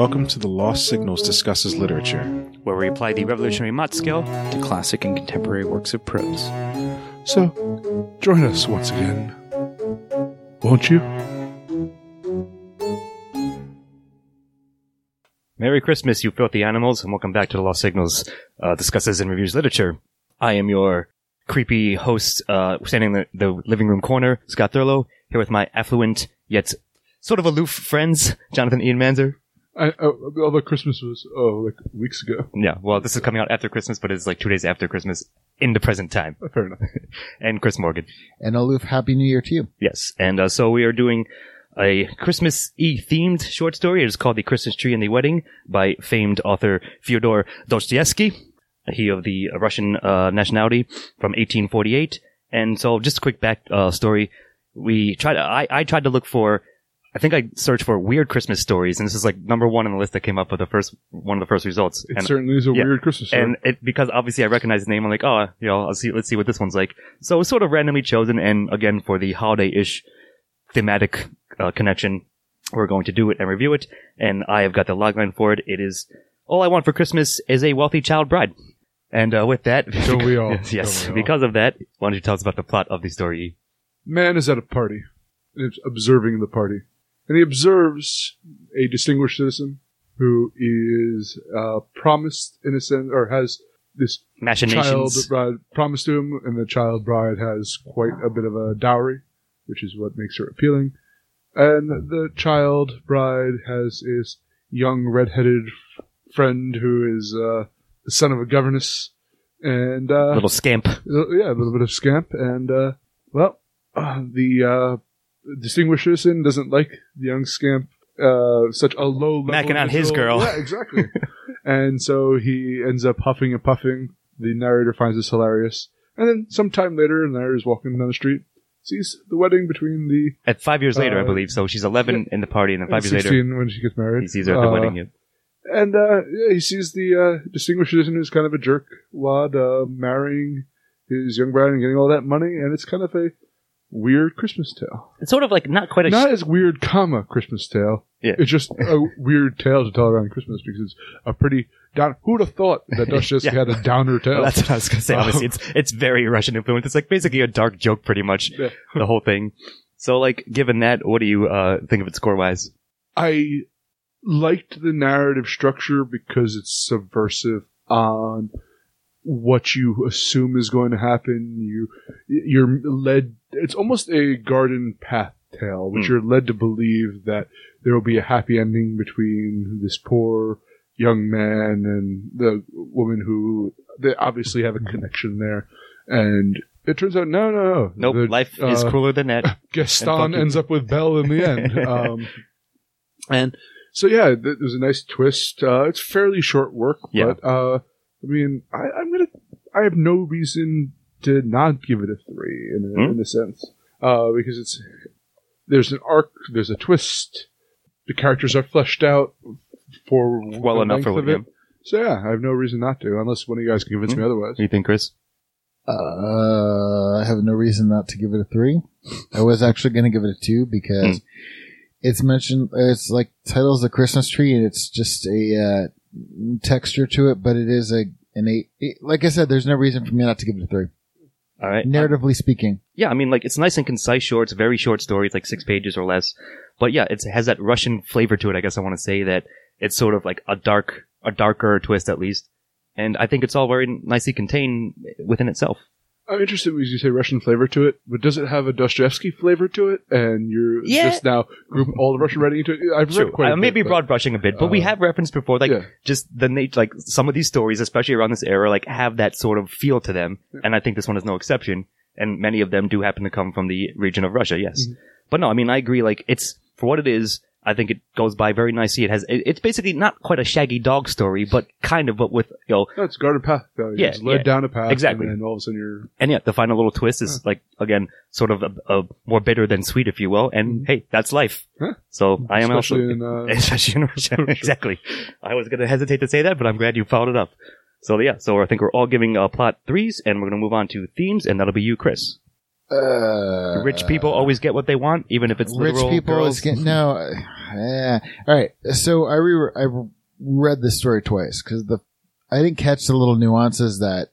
Welcome to the Lost Signals Discusses Literature. where we apply the revolutionary Mott scale. to classic and contemporary works of prose. So, join us once again. Won't you? Merry Christmas, you filthy animals, and welcome back to the Lost Signals uh, discusses and reviews literature. I am your creepy host, uh, standing in the, the living room corner, Scott Thurlow, here with my affluent yet sort of aloof friends, Jonathan Ian Manzer. I, oh, all the Christmas was oh like weeks ago. Yeah, well, this is coming out after Christmas, but it's like two days after Christmas in the present time. Uh, Fair enough. And Chris Morgan. And Aloof, Happy New Year to you. Yes, and uh, so we are doing a Christmas E themed short story. It is called The Christmas Tree and the Wedding by famed author Fyodor Dostoevsky. He of the Russian uh, nationality from 1848. And so just a quick back uh, story. We tried, I, I tried to look for, I think I searched for weird Christmas stories, and this is like number one on the list that came up with the first, one of the first results. It and certainly is a yeah. weird Christmas story. and it because obviously I recognize the name. I'm like, oh, you know, I'll see. Let's see what this one's like. So it was sort of randomly chosen, and again for the holiday-ish thematic uh, connection, we're going to do it and review it. And I have got the logline for it. It is all I want for Christmas is a wealthy child bride. And uh, with that, Don't we all? yes, we all? because of that, why don't you tell us about the plot of the story? Man is at a party and observing the party, and he observes a distinguished citizen who is uh, promised in a sense, or has this child bride promised to him, and the child bride has quite a bit of a dowry, which is what makes her appealing. And the child bride has his young red-headed f- friend who is uh, the son of a governess, and uh, Little scamp. yeah, a little bit of scamp, and uh, well, uh, the uh, distinguished citizen doesn't like the young scamp. Uh, such a low level Macking on his girl. Yeah, exactly. and so he ends up huffing and puffing. The narrator finds this hilarious, and then sometime later, the narrator is walking down the street, sees the wedding between the At five years later, I Uh, believe. So she's 11 in the party, and then five years 16 later, when she gets married. he sees her at the Uh, wedding. Yeah. And uh, yeah, he sees the uh, distinguished citizen who's kind of a jerk wad uh, marrying his young bride and getting all that money, and it's kind of a weird Christmas tale. It's sort of like not quite a Not as weird, comma Christmas tale. Yeah. It's just a weird tale to tell around Christmas because it's a pretty down. Who'd have thought that Dostoevsky Yeah. had a downer tale? Well, that's what I was gonna say. Obviously, it's it's very Russian influence. It's like basically a dark joke, pretty much Yeah. the whole thing. So, like, given that, what do you uh, think of it score wise? I liked the narrative structure because it's subversive on what you assume is going to happen. You you're led. It's almost a garden path tale, which Hmm. you're led to believe that there will be a happy ending between this poor young man and the woman who they obviously have a connection there, and. It turns out, no, no, no. Nope, The, life is uh, crueler than that. Gaston ends up with Belle in the end. Um, and so, yeah, th- there's a nice twist. Uh, it's fairly short work, Yeah. but uh, I mean, I, I'm gonna. I have no reason to not give it a three in a, Hmm? in a sense, uh, because it's there's an arc, there's a twist, the characters are fleshed out for Well the enough for length of it. So yeah, I have no reason not to, unless one of you guys can convince Hmm? me otherwise. What do you think, Chris? Uh, I have no reason not to give it a three. I was actually going to give it a two because Hmm. it's mentioned, it's like titles the Christmas tree and it's just a, uh, texture to it, but it is a, an eight. It, like I said, there's no reason for me not to give it a three. All right. Narratively speaking. yeah, I mean, like, it's nice and concise, short. It's a very short story. It's like six pages or less. But yeah, it's, it has that Russian flavor to it. I guess I want to say that it's sort of like a dark, a darker twist at least. And I think it's all very nicely contained within itself. I'm interested when you say Russian flavor to it, but does it have a Dostoevsky flavor to it? And you're Yeah. just now group all the Russian writing into it. I've True. read quite a I may be broad brushing a bit, but we uh, have referenced before, like yeah. just the nature, like some of these stories, especially around this era, like have that sort of feel to them, and I think this one is no exception. And many of them do happen to come from the region of Russia, yes. Mm-hmm. But no, I mean, I agree. Like it's for what it is. I think it goes by very nicely. It has, it, it's basically not quite a Shaggy Dog story, but kind of, but with you know, No, it's garden path. Though. Yeah, Yeah, led yeah. down a path. Exactly. And then all of a sudden you're. and yeah, the final little twist is like again, sort of a, a more bitter than sweet, if you will. And hey, that's life. Mm-hmm. Huh. So I am also Especially in, uh, especially in exactly. I was going to hesitate to say that, but I'm glad you followed it up. So yeah, so I think we're all giving uh, plot threes, and we're going to move on to themes, and that'll be you, Chris. Uh, Rich people always get what they want, even if it's Rich people girls. is getting no. Yeah. All right. So I re- I read this story twice because the I didn't catch the little nuances that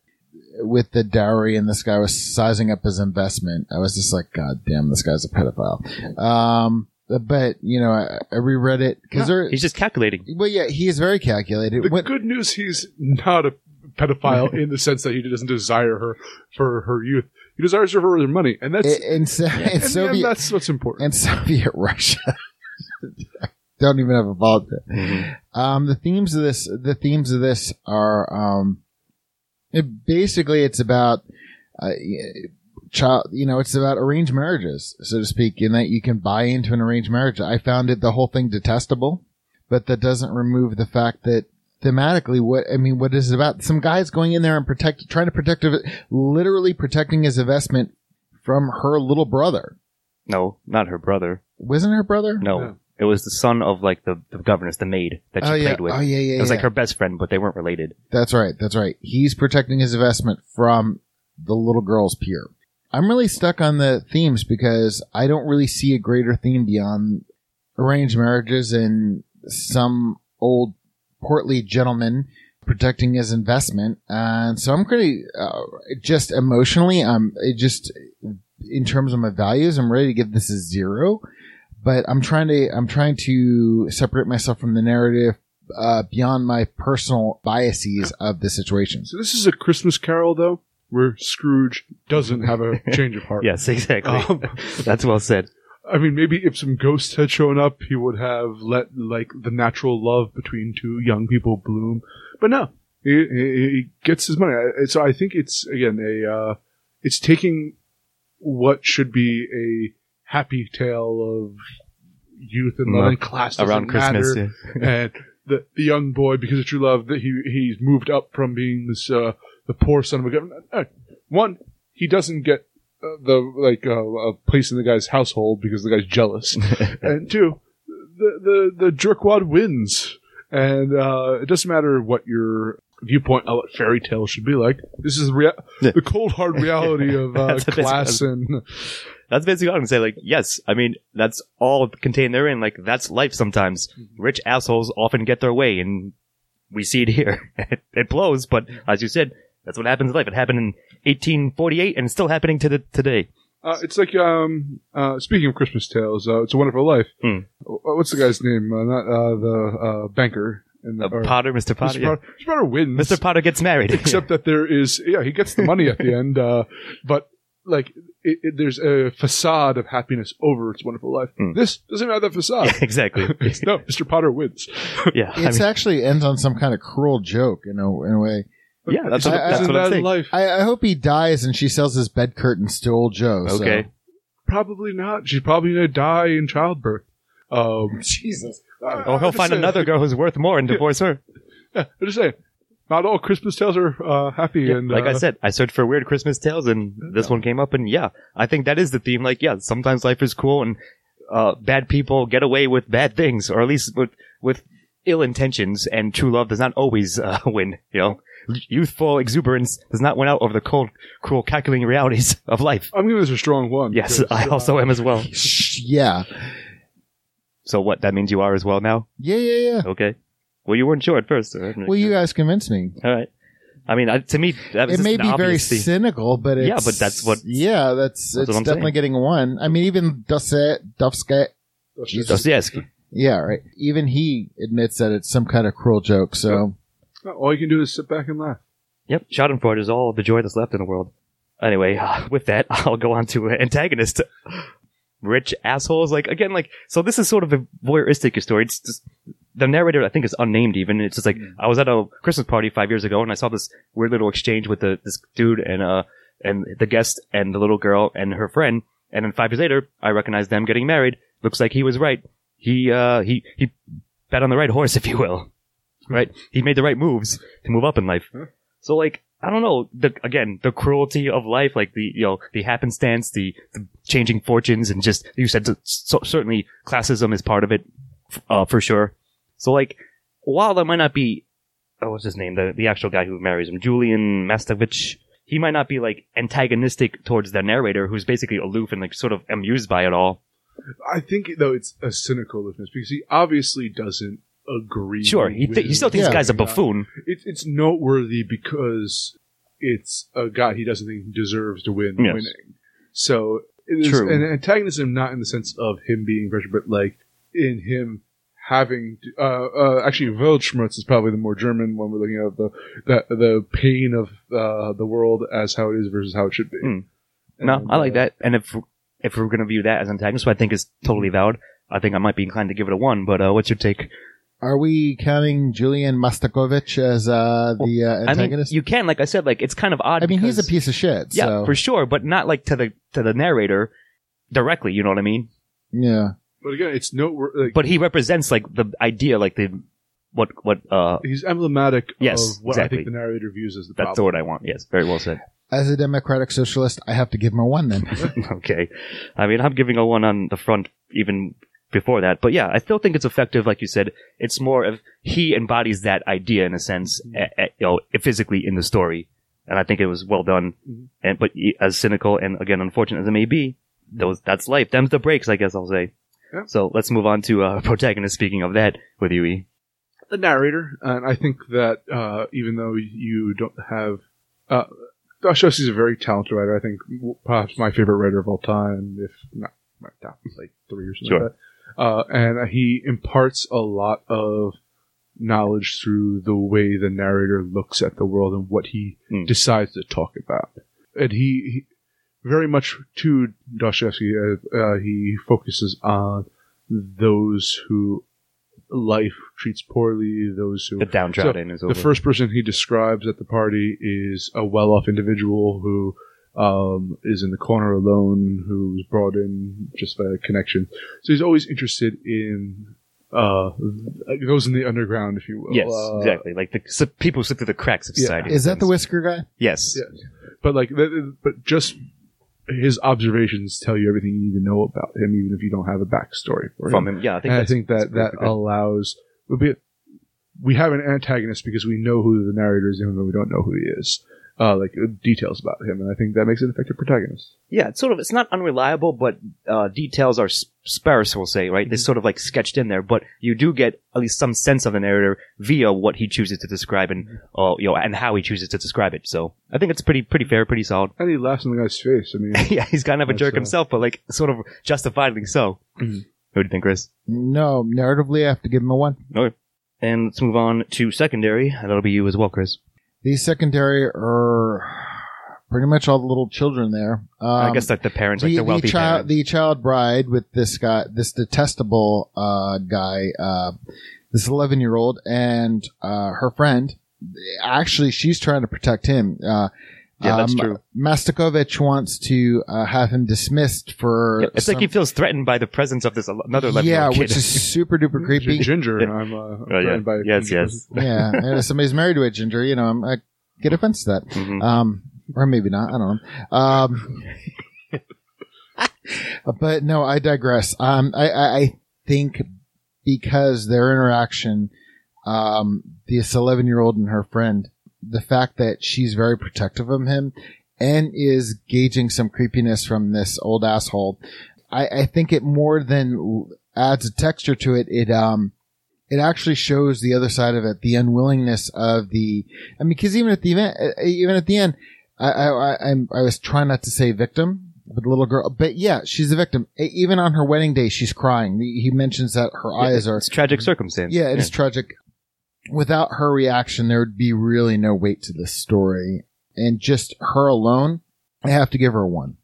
with the dowry and this guy was sizing up his investment. I was just like, God damn, this guy's a pedophile. Um, but you know, I, I reread it because there. He's just calculating. Well, yeah, he is very calculated. The When- good news, he's not a pedophile in the sense that he doesn't desire her for her youth. He desires her for her money, and that's in, in, So- in and, and Soviet that's what's important. and Soviet Russia. Don't even have a fault. Um, the themes of this, the themes of this are, um, it, basically it's about, uh, child, you know, it's about arranged marriages, so to speak, in that you can buy into an arranged marriage. I found it, the whole thing detestable, but that doesn't remove the fact that thematically what, I mean, what is it about? Some guys going in there and protect, trying to protect, literally protecting his investment from her little brother. No, not her brother. Wasn't her brother? No, Yeah. it was the son of like the, the governess, the maid that she oh yeah. played with. Oh yeah, yeah. it was yeah. like her best friend, but they weren't related. That's right. That's right. He's protecting his investment from the little girl's peer. I'm really stuck on the themes because I don't really see a greater theme beyond arranged marriages and some old portly gentleman protecting his investment. And so I'm pretty, uh, just emotionally, I'm it just, in terms of my values, I'm ready to give this a zero. But I'm trying to, I'm trying to separate myself from the narrative uh, beyond my personal biases of the situation. so this is a Christmas Carol, though, where Scrooge doesn't have a change of heart. Yes, exactly. Um, That's well said. I mean, maybe if some ghosts had shown up, he would have let like the natural love between two young people bloom. But no, he, he, gets his money. So I think it's again a uh, it's taking what should be a happy tale of youth and love and class Around Christmas. yeah. and the the young boy because of true love that he he's moved up from being this uh, the poor son of a government. Uh, one, he doesn't get the like uh, a place in the guy's household because the guy's jealous, and two, the the the jerkwad wins, and uh, it doesn't matter what your viewpoint of what fairy tales should be like. This is rea- the cold hard reality of uh, what class and That's basically all I'm gonna say. Like, yes, I mean that's all contained therein. Like, that's life. Sometimes rich assholes often get their way, and we see it here. it blows, but as you said, that's what happens in life. It happened in 1848, and it's still happening to the, today. Uh, it's like um uh speaking of Christmas tales, uh, it's a Wonderful Life. Hmm. Uh, What's the guy's name? Uh, not uh, the uh, banker. And Uh, Potter, Mr. Potter, Mr. yeah. Potter, Mr. Potter wins. Mr. Potter gets married. Except that there is, yeah, he gets the money at the end, uh, but like it, it, there's a facade of happiness over It's Wonderful Life. Hmm. This doesn't have that facade. yeah, exactly. no, Mr. Potter wins. yeah, I mean, actually ends on some kind of cruel joke in a, in a way. Yeah, that's what, I- I- that's Isn't what I'm saying. life? I, I hope he dies and she sells his bed curtains to old Joe. so- Okay. Probably not. She's probably gonna die in childbirth. Um, Jesus. uh, Or he'll find saying- another girl who's worth more and divorce her. Yeah, I'm just saying. Not all Christmas tales are uh, happy, and like I uh, said, I searched for weird Christmas tales, and this one came up. And yeah, I think that is the theme. Like, yeah, sometimes life is cool, and uh, bad people get away with bad things, or at least with with ill intentions. And true love does not always uh, win. You know, youthful exuberance does not win out over the cold, cruel, calculating realities of life. I'm giving this a strong one. Yes, because, I uh, also am as well. Shh, Yeah. So what? That means you are as well now. Yeah, yeah, yeah. Okay. Well, you weren't sure at first. Well, you guys convinced me. All right. I mean, I, to me, that was It may be very theme. cynical, but it's, Yeah, but that's what- Yeah, that's, That's it's definitely saying. getting one. I mean, even Jesus. Dostoevsky. Yeah, right. Even he admits that it's some kind of cruel joke. So All you can do is sit back and laugh. Yep, Schadenfreude is all the joy that's left in the world. Anyway, with that, I'll go on to an antagonist. Rich assholes, like again, like so. This is sort of a voyeuristic story. It's just the narrator, I think, is unnamed. Even it's just like I was at a Christmas party five years ago, and I saw this weird little exchange with the this dude and uh and the guest and the little girl and her friend. And then five years later, I recognized them getting married. Looks like he was right. He uh he he bet on the right horse, if you will. Right? He made the right moves to move up in life. So like I don't know. The, again, the cruelty of life, like the you know the happenstance, the, the changing fortunes, and just you said so, certainly classism is part of it, uh, for sure. So like, while that might not be, oh, what's his name? The the actual guy who marries him, Julian Mastakovich. He might not be like antagonistic towards the narrator, who's basically aloof and like sort of amused by it all. I think though it's a cynical aloofness because he obviously doesn't agree. Sure, he, th- he still thinks Yeah. guy's a buffoon. It's it's noteworthy because it's a guy he doesn't think deserves to win Yes. winning. So it is True. an antagonism, not in the sense of him being pressure, but like in him having to, uh, uh, actually Weltschmerz is probably the more German one. We're looking at the the, the pain of uh, the world as how it is versus how it should be. Hmm. No, And, I like uh, that. And if if we're going to view that as antagonist, which I think is totally valid, I think I might be inclined to give it a one. But uh, what's your take? Are we counting Julian Mastakovich as uh, the uh, I mean, antagonist? you can, like I said, like it's kind of odd. I mean, he's a piece of shit. Yeah, so, for sure, but not like to the to the narrator directly. You know what I mean? yeah. But again, it's noteworthy. Like, But he represents like the idea, like the what what uh he's emblematic Yes, of what exactly. I think the narrator views as the that's the word I want. Yes, very well said. As a democratic socialist, I have to give him a one then. okay, I mean I'm giving a one on the front even before that, but yeah, I still think it's effective. Like you said, it's more of he embodies that idea in a sense, a- a- you know, physically in the story, and I think it was well done. Mhm. And but as cynical and again unfortunate as it may be, those that's life. Them's the breaks, I guess I'll say. Yeah. So let's move on to uh, protagonist. Speaking of that, with you, E. the narrator, and I think that uh, even though you don't have, uh, Dostoevsky is a very talented writer. I think perhaps my favorite writer of all time, if not my top like three or something Sure. like that. Uh, and he imparts a lot of knowledge through the way the narrator looks at the world and what he Hmm. decides to talk about. And he, he very much to Dostoevsky, uh, uh, he focuses on those who life treats poorly, those who The downtrodden is over. the first person he describes at the party is a well-off individual who um, is in the corner alone, who's brought in just by a connection. So he's always interested in uh, those in the underground, if you will. Yes, Uh, exactly. Like the s- people who slip through the cracks of Yeah. society. Is that the whisker guy? Yes. Yeah. But like, th- th- but just his observations tell you everything you need to know about him, even if you don't have a backstory for From him. him. Yeah, I think I think that that good. allows. We have an antagonist because we know who the narrator is, even though we don't know who he is. Uh, like uh, details about him, and I think that makes it an effective protagonist. Yeah, it's sort of, it's not unreliable, but uh, details are sparse, we'll say, right? Mm-hmm. They're sort of like sketched in there, but you do get at least some sense of the narrator via what he chooses to describe and, Mm-hmm. uh, you know, and how he chooses to describe it. So I think it's pretty, pretty fair, pretty solid. And he laughs in the guy's face. I mean, yeah, he's kind of a jerk uh, himself, but like sort of justifiably so. Mhm. What do you think, Chris? No, narratively, I have to give him a one. Okay. And let's move on to secondary. and That'll be you as well, Chris. These secondary are pretty much all the little children there. Um, I guess like the parents, like the, the wealthy the child, parents. the child bride with this guy, this detestable uh, guy, uh, this eleven year old, and uh, her friend. Actually, she's trying to protect him. Yeah, that's um, true. Mastakovich wants to uh, have him dismissed for. Yeah, it's like he feels threatened by the presence of this another 11 yeah, kid. which is super duper creepy. Ginger, Yeah. I'm uh, Oh, yeah. threatened by Yes, ginger yes. yeah, and if somebody's married to a ginger, you know, I'm, I get offense to that. Mhm. Um, or maybe not. I don't know. Um, but no, I digress. Um, I, I, I think because their interaction, um, this 11 year old and her friend, the fact that she's very protective of him and is gauging some creepiness from this old asshole, I, I think it more than adds a texture to it. It, um, it actually shows the other side of it, the unwillingness of the, I mean, because even at the event, uh, even at the end, I, I, I, I'm, I was trying not to say victim, but the little girl, but yeah, she's a victim. Even on her wedding day, she's crying. He mentions that her eyes are, It's tragic circumstance. yeah, it is tragic. Without her reaction, there would be really no weight to this story. And just her alone, I have to give her one.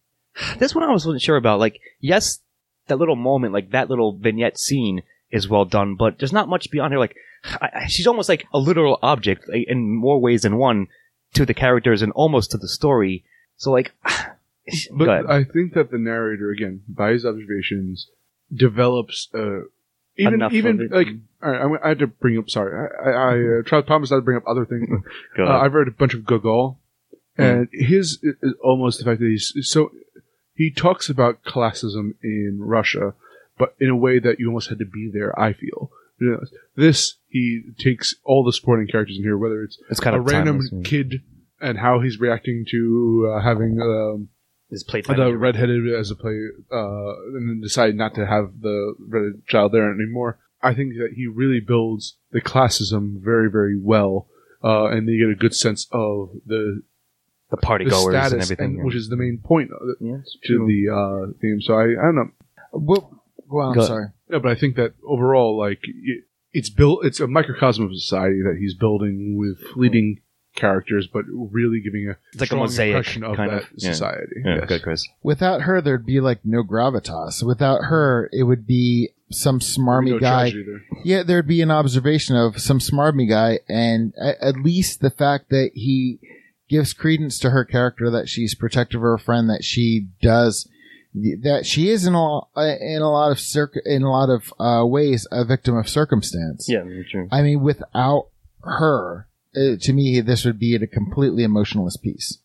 This one I wasn't sure about. Like, yes, that little moment, like that little vignette scene is well done, but there's not much beyond her. Like, I, I- she's almost like a literal object like, in more ways than one to the characters and almost to the story. So, like, But go ahead. I think that the narrator, again, by his observations, develops uh, even Enough even like. All right, I'm- I had to bring up. Sorry, I, I, I uh, tried promised I'd bring up other things. Uh. I've read a bunch of Gogol, and his is is almost the fact that he's so he talks about classism in Russia, but in a way that you almost had to be there. I feel You know, this he takes all the supporting characters in here, whether it's it's kind a of random timeless. kid and how he's reacting to uh, having um, His plate the redheaded as a play, uh, and then decided not to have the redheaded child there anymore. I think that he really builds the classism very, very well, uh, and you get a good sense of the, the party the goers status, and everything. and- which is the main point of it, yeah, to the uh, theme. So I, I don't know. Well, well I'm Go- sorry. No, but I think that overall, like it, it's built, it's a microcosm of society that he's building with fleeting characters, but really giving a It's like a strong mosaic impression of kind that of. Society. Yeah, Yes. good, Chris. Without her, there'd be like no gravitas. Without her, it would be some smarmy No guy. Yeah, there'd be an observation of some smarmy guy, and at, at least the fact that he gives credence to her character, that she's protective of her friend, that she does, that she is in a lot, in a lot of circ, in a lot of uh, ways a victim of circumstance. Yeah, true. I mean, without her, uh, to me, this would be a completely emotionless piece.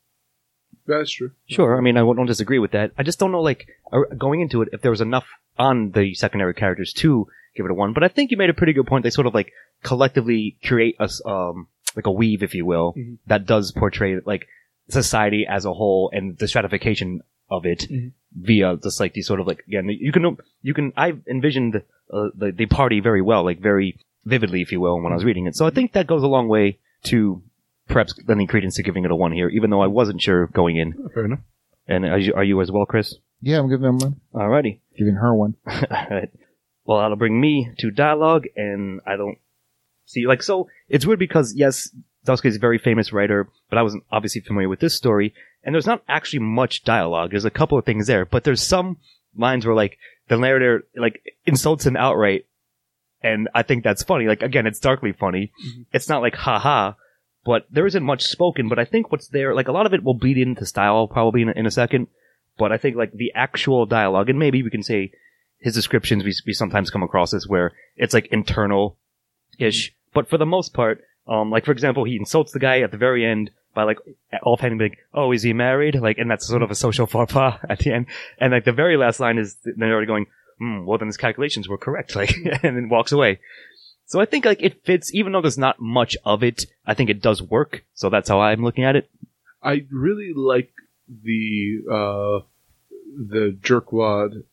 That's true. Sure. I mean, I don't disagree with that. I just don't know, like, uh, going into it, if there was enough on the secondary characters to give it a one. But I think you made a pretty good point. They sort of like collectively create a, s- um, like a weave, if you will, Mhm. that does portray like society as a whole and the stratification of it Mhm. via just like these sort of like again, you can you can I envisioned uh, the the party very well, like very vividly, if you will, when I was reading it. So I think that goes a long way to perhaps lending credence to giving it a one here, even though I wasn't sure going in. Fair enough. And are you, are you as well, Chris? Yeah, I'm giving him one. Alrighty. Giving her one. Alright. Well, that'll bring me to dialogue, and I don't see, like, so, it's weird because, yes, Dusky is a very famous writer, but I wasn't obviously familiar with this story, and there's not actually much dialogue. There's a couple of things there, but there's some lines where, like, the narrator, like, insults him outright, and I think that's funny. Like, again, it's darkly funny. Mm-hmm. It's not like, haha, but there isn't much spoken, but I think what's there, like, a lot of it will bleed into style probably in a, in a second, but I think, like, the actual dialogue, and maybe we can say his descriptions we, we sometimes come across as where it's like internal ish. Mm-hmm. But for the most part, um, like for example, he insults the guy at the very end by like offhanding like, "Oh, is he married?" Like, and that's sort mm-hmm. of a social faux pas at the end. And like the very last line is they're already going, hmm, "Well, then his calculations were correct." Like, and then walks away. So I think like it fits, even though there's not much of it. I think it does work. So that's how I'm looking at it. I really like the uh, the jerkwad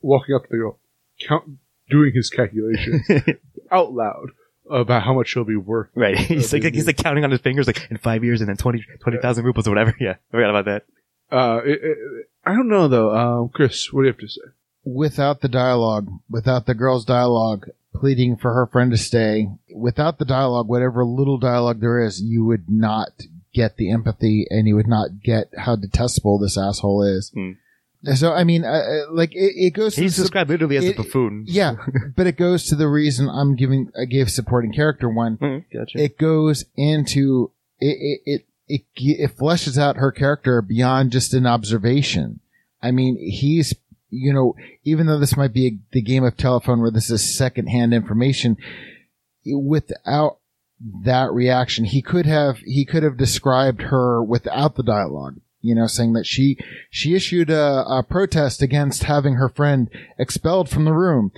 walking up the count, doing his calculations out loud about how much he'll be worth. Right. He's like, he's like counting on his fingers, like in five years and then 20 20,000 rupees or whatever. Yeah. I forgot about that. Uh, it, it, I don't know though. Um, Chris, what do you have to say? Without the dialogue, without the girl's dialogue pleading for her friend to stay, without the dialogue, whatever little dialogue there is, you would not get the empathy and you would not get how detestable this asshole is. Hmm. So, I mean, uh, uh, like, it, it goes He's to, described literally as it- a buffoon. yeah, but it goes to the reason I'm giving, I gave supporting character one. Mm, gotcha. It goes into, it, it, it, it, it fleshes out her character beyond just an observation. I mean, he's, you know, even though this might be a, the game of telephone where this is secondhand information, without that reaction, he could have, he could have described her without the dialogue, you know, saying that she, she issued a, a protest against having her friend expelled from the room.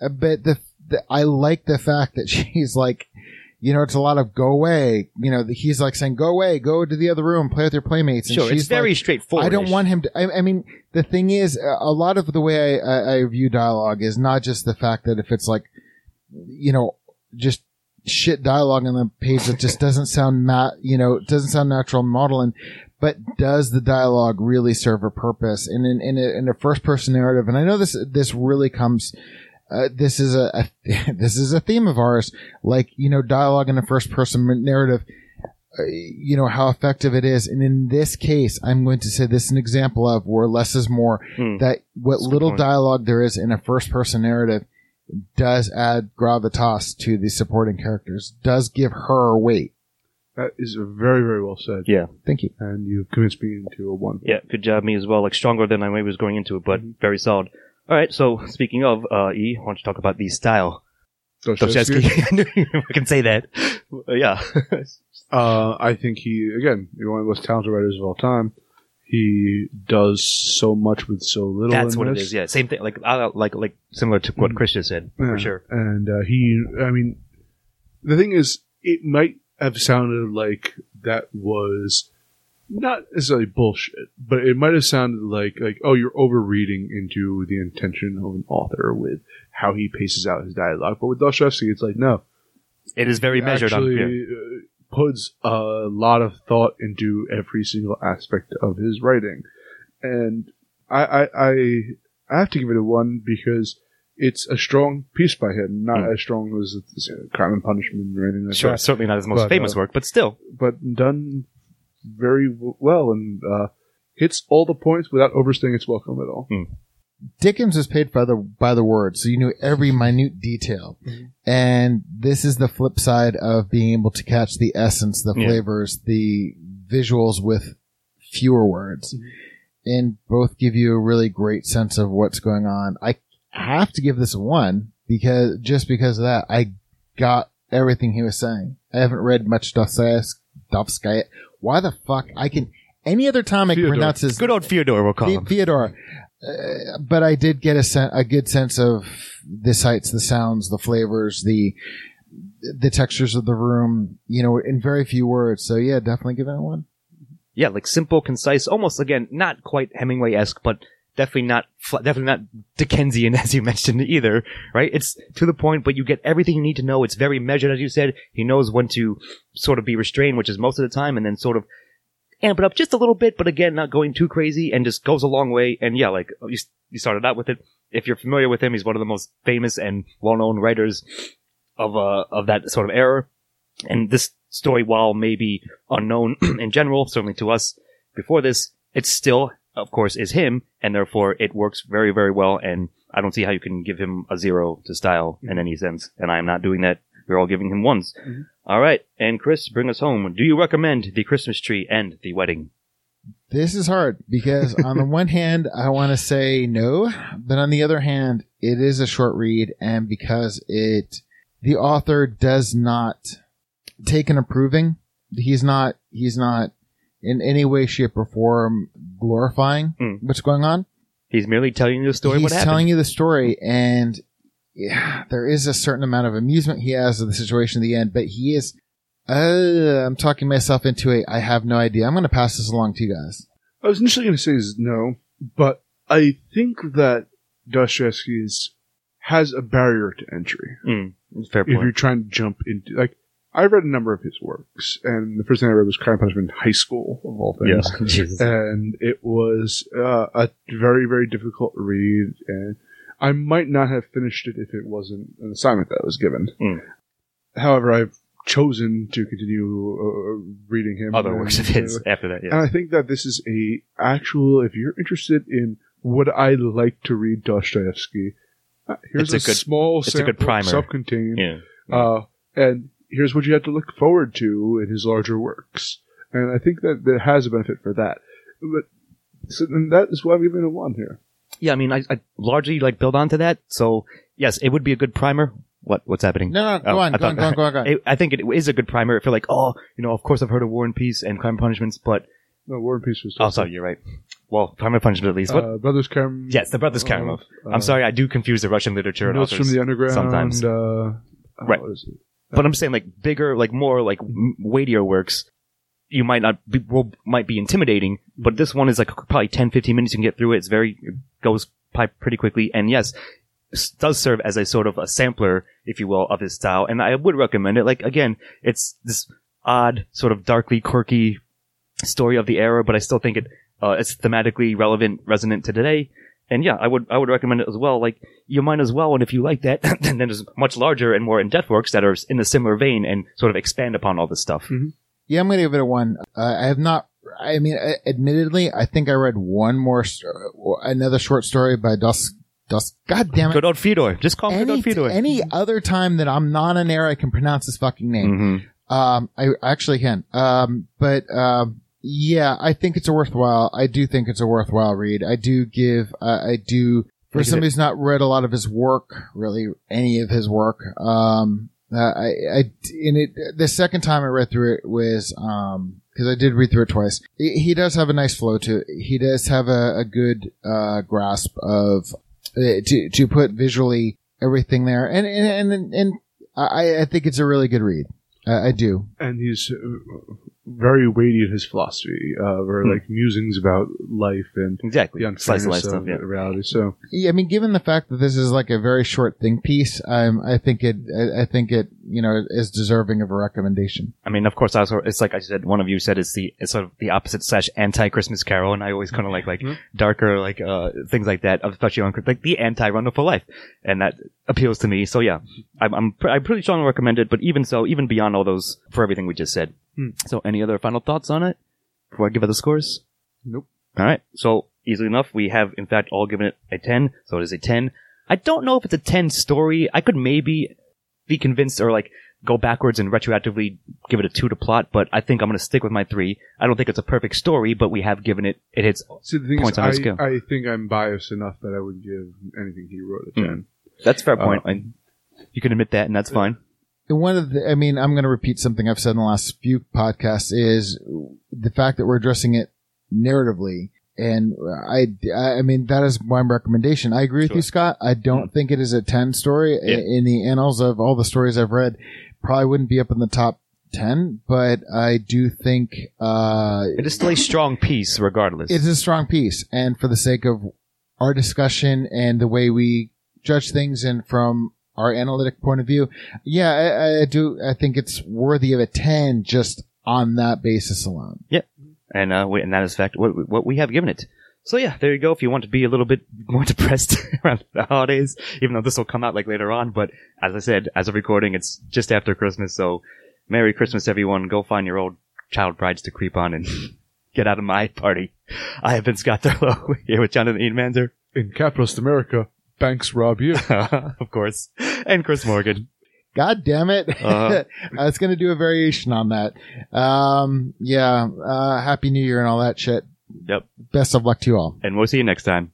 Uh, But the, the, I like the fact that she's like, you know, it's a lot of go away. You know, he's like saying, go away, go to the other room, play with your playmates. And Sure, she's it's very like, straightforward. I don't want him to. I, I mean, the thing is, a lot of the way I, I, I view dialogue is not just the fact that if it's like, you know, just shit dialogue on the page that just doesn't sound mat, you know, doesn't sound natural modeling, but does the dialogue really serve a purpose? And in in a, in a first person narrative, and I know this this really comes. Uh, this is a, a this is a theme of ours, like you know, dialogue in a first person narrative uh, you know how effective it is and in this case i'm going to say this is an example of where less is more Hmm. that what That's little dialogue there is in a first person narrative does add gravitas to the supporting characters does give her weight That is very, very well said. Yeah. thank you And you've convinced me into a one. Yeah, good job, me as well. Like stronger than I maybe was going into it, but very solid. All right, so speaking of uh, E, why don't you talk about the style? Dostoevsky. I knew you can say that. Uh, yeah. Uh, I think he, again, one of the most talented writers of all time. He does so much with so little. That's what it this. is. Yeah, same thing. Like, uh, like, like similar to what Mhm. Chris just said, Yeah. for sure. And uh, he, I mean, the thing is, it might have sounded like that was not necessarily bullshit, but it might have sounded like like oh you're overreading into the intention of an author with how he paces out his dialogue. But with Dostoevsky, it's like no, It is very measured on. actually yeah. uh, puts a lot of thought into every single aspect of his writing, and I I I, I have to give it a one because. It's a strong piece by him, not Hmm. as strong as Crime and Punishment or anything like Sure, that certainly not his most But, famous uh, work, but still. but done very w- well and uh, hits all the points without overstaying its welcome at all. Dickens was paid by the by the word, so you knew every minute detail. Mm-hmm. And this is the flip side of being able to catch the essence, the Yeah. flavors, the visuals with fewer words, Mm-hmm. and both give you a really great sense of what's going on. I have to give this a one because just because of that, I got everything he was saying. I haven't read much Dostoevsky. Dostoevsky. Why the fuck I can any other time I can pronounce his Good old Fyodor, we'll call the- him. Theodore. Uh, but I did get a, sen- a good sense of the sights, the sounds, the flavors, the the textures of the room. You know, in very few words. So yeah, definitely give it a one. yeah, like simple, concise, almost again, not quite Hemingway esque, but definitely not, definitely not Dickensian as you mentioned either, right? It's to the point, but you get everything you need to know. It's very measured, as you said. He knows when to sort of be restrained, which is most of the time, and then sort of amp it up just a little bit, but again, not going too crazy, and just goes a long way. And yeah, like you, you started out with it. If you're familiar with him, he's one of the most famous and well-known writers of uh of that sort of era. And this story, while maybe unknown in general, certainly to us before this, it still, of course, is him, and therefore it works very, very well. And I don't see how you can give him a zero to style in mm-hmm. any sense. And I am not doing that. We're all giving him ones. Mm-hmm. All right. And Chris, bring us home. Do you recommend the Christmas tree and the wedding? This is hard because on the one hand, I want to say no, but on the other hand, it is a short read, and because it, the author does not take an approving. He's not. He's not in any way, shape, or form glorifying Mm. what's going on. He's merely telling you the story. He's what happened. telling you the story, and yeah, there is a certain amount of amusement he has of the situation at the end, but he is. Uh, I'm talking myself into a. I have no idea. I'm going to pass this along to you guys. I was initially going to say is no, but I think that Dostoevsky's has a barrier to entry. Mm, fair If you're trying to jump into, like, I read a number of his works, and the first thing I read was Crime and Punishment in high school, of all things. Jesus. and it was uh, a very very difficult read and i might not have finished it if it wasn't an assignment that was given Mm. however i've chosen to continue uh, reading him Other and, works of his uh, after that, and i think that this is a actual if you're interested in would i like to read dostoevsky uh, here's It's a, a good- small it's a good sample, primer. self-contained Yeah. uh, and here's what you have to look forward to in his larger works. And I think that that has a benefit for that. But so then that is why I'm giving it a one here. Yeah, I mean, I, I largely like build onto that. So yes, it would be a good primer. What what's happening? No, no, go Oh, on, I go on, go on, go on, go on. I- I think it is a good primer. I feel like, oh, you know, of course I've heard of War and Peace and Crime and Punishments, but No, War and Peace was. oh, sorry, you're right. Well, Crime and Punishment at least. What? Uh, Brothers Karam. yes, the Brothers Karamazov. uh, I'm sorry, I do confuse the Russian literature and Notes authors from the Underground. sometimes. Uh, uh, Right. But I'm saying like bigger, like more like weightier works. You might not be, will, might be intimidating, but this one is like probably 10, 15 minutes. You can get through it. It's very, it goes by pretty quickly. And yes, does serve as a sort of a sampler, if you will, of his style. And I would recommend it. Like again, it's this odd, sort of darkly quirky story of the era, but I still think it, uh, it's thematically relevant, resonant to today. And yeah, I would, I would recommend it as well. Like, you might as well, and if you like that, then there's much larger and more in-depth works that are in a similar vein and sort of expand upon all this stuff. Yeah, I'm going to give it a one. Uh, I have not. I mean, uh, admittedly, I think I read one more, st- another short story by Dus. Dus. God damn it! Good old Fedor. Just call him Good Any, old Fedor. any other time that I'm not an air, I can pronounce his fucking name. Mhm. Um, I actually can. Um, but um, yeah, I think it's a worthwhile. I do think it's a worthwhile read. I do give. Uh, I do. For somebody who's not read a lot of his work, really any of his work, um, uh, I, I, in it, the second time I read through it was, um, cause I did read through it twice. He he does have a nice flow to it. He does have a, a good, uh, grasp of, uh, to, to put visually everything there. And, and, and, and I, I think it's a really good read. I, I do. And he's uh, very weighty in his philosophy, uh, very Hmm. like musings about life and Exactly. the Slice of life stuff. Yeah. reality. So Yeah, I mean, given the fact that this is like a very short think piece, um, I think it, I, I think it, you know, is deserving of a recommendation. I mean, of course, also it's like I said. One of you said it's the it's sort of the opposite slash anti Christmas Carol, and I always kind of like like Mhm. darker like uh things like that, especially on like the anti Wonderful Life, and that appeals to me. So yeah, I'm I'm, pr- I'm pretty strongly recommend it. But even so, even beyond all those, for everything we just said. Hmm. So, any other final thoughts on it before I give it the scores? Nope. All right. So easily enough, we have in fact all given it a ten. So it is a ten. I don't know if it's a ten story. I could maybe be convinced or like go backwards and retroactively give it a two to plot, but I think I'm going to stick with my three. I don't think it's a perfect story, but we have given it, it hits. See, the thing Points is, on our I, scale. I think I'm biased enough that I would give anything he wrote a Hmm. 10. That's a fair Uh, point. you can admit that, and that's fine. One of the, I mean, I'm going to repeat something I've said in the last few podcasts is the fact that we're addressing it narratively. And I, I mean, that is my recommendation. I agree with Sure. you, Scott. I don't think it is a 10 story Yeah. in the annals of all the stories I've read. Probably wouldn't be up in the top 10, but I do think, uh, It is still a strong piece, regardless. it's a strong piece. And for the sake of our discussion and the way we judge things and from our analytic point of view, yeah, I, I do. I think it's worthy of a 10 just on that basis alone. Yep. And uh, we, and that is fact what what we have given it. So yeah, there you go. If you want to be a little bit more depressed around the holidays, even though this will come out like later on, but as I said, as of recording, it's just after Christmas. So Merry Christmas, everyone. Go find your old child brides to creep on and get out of my party. I have been Scott Thurlow here with Jonathan Edenmanzer, In capitalist America, banks rob you. of course, and Chris Morgan. God damn it. Uh-huh. I was going to do a variation on that. Um, yeah. Uh, happy new year and all that shit. Yep, Best of luck to you all. and we'll see you next time.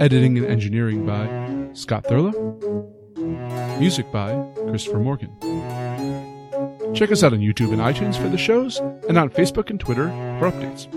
Editing and engineering by Scott Thurlow. Music by Christopher Morgan. Check us out on YouTube and iTunes for the shows, and on Facebook and Twitter for updates.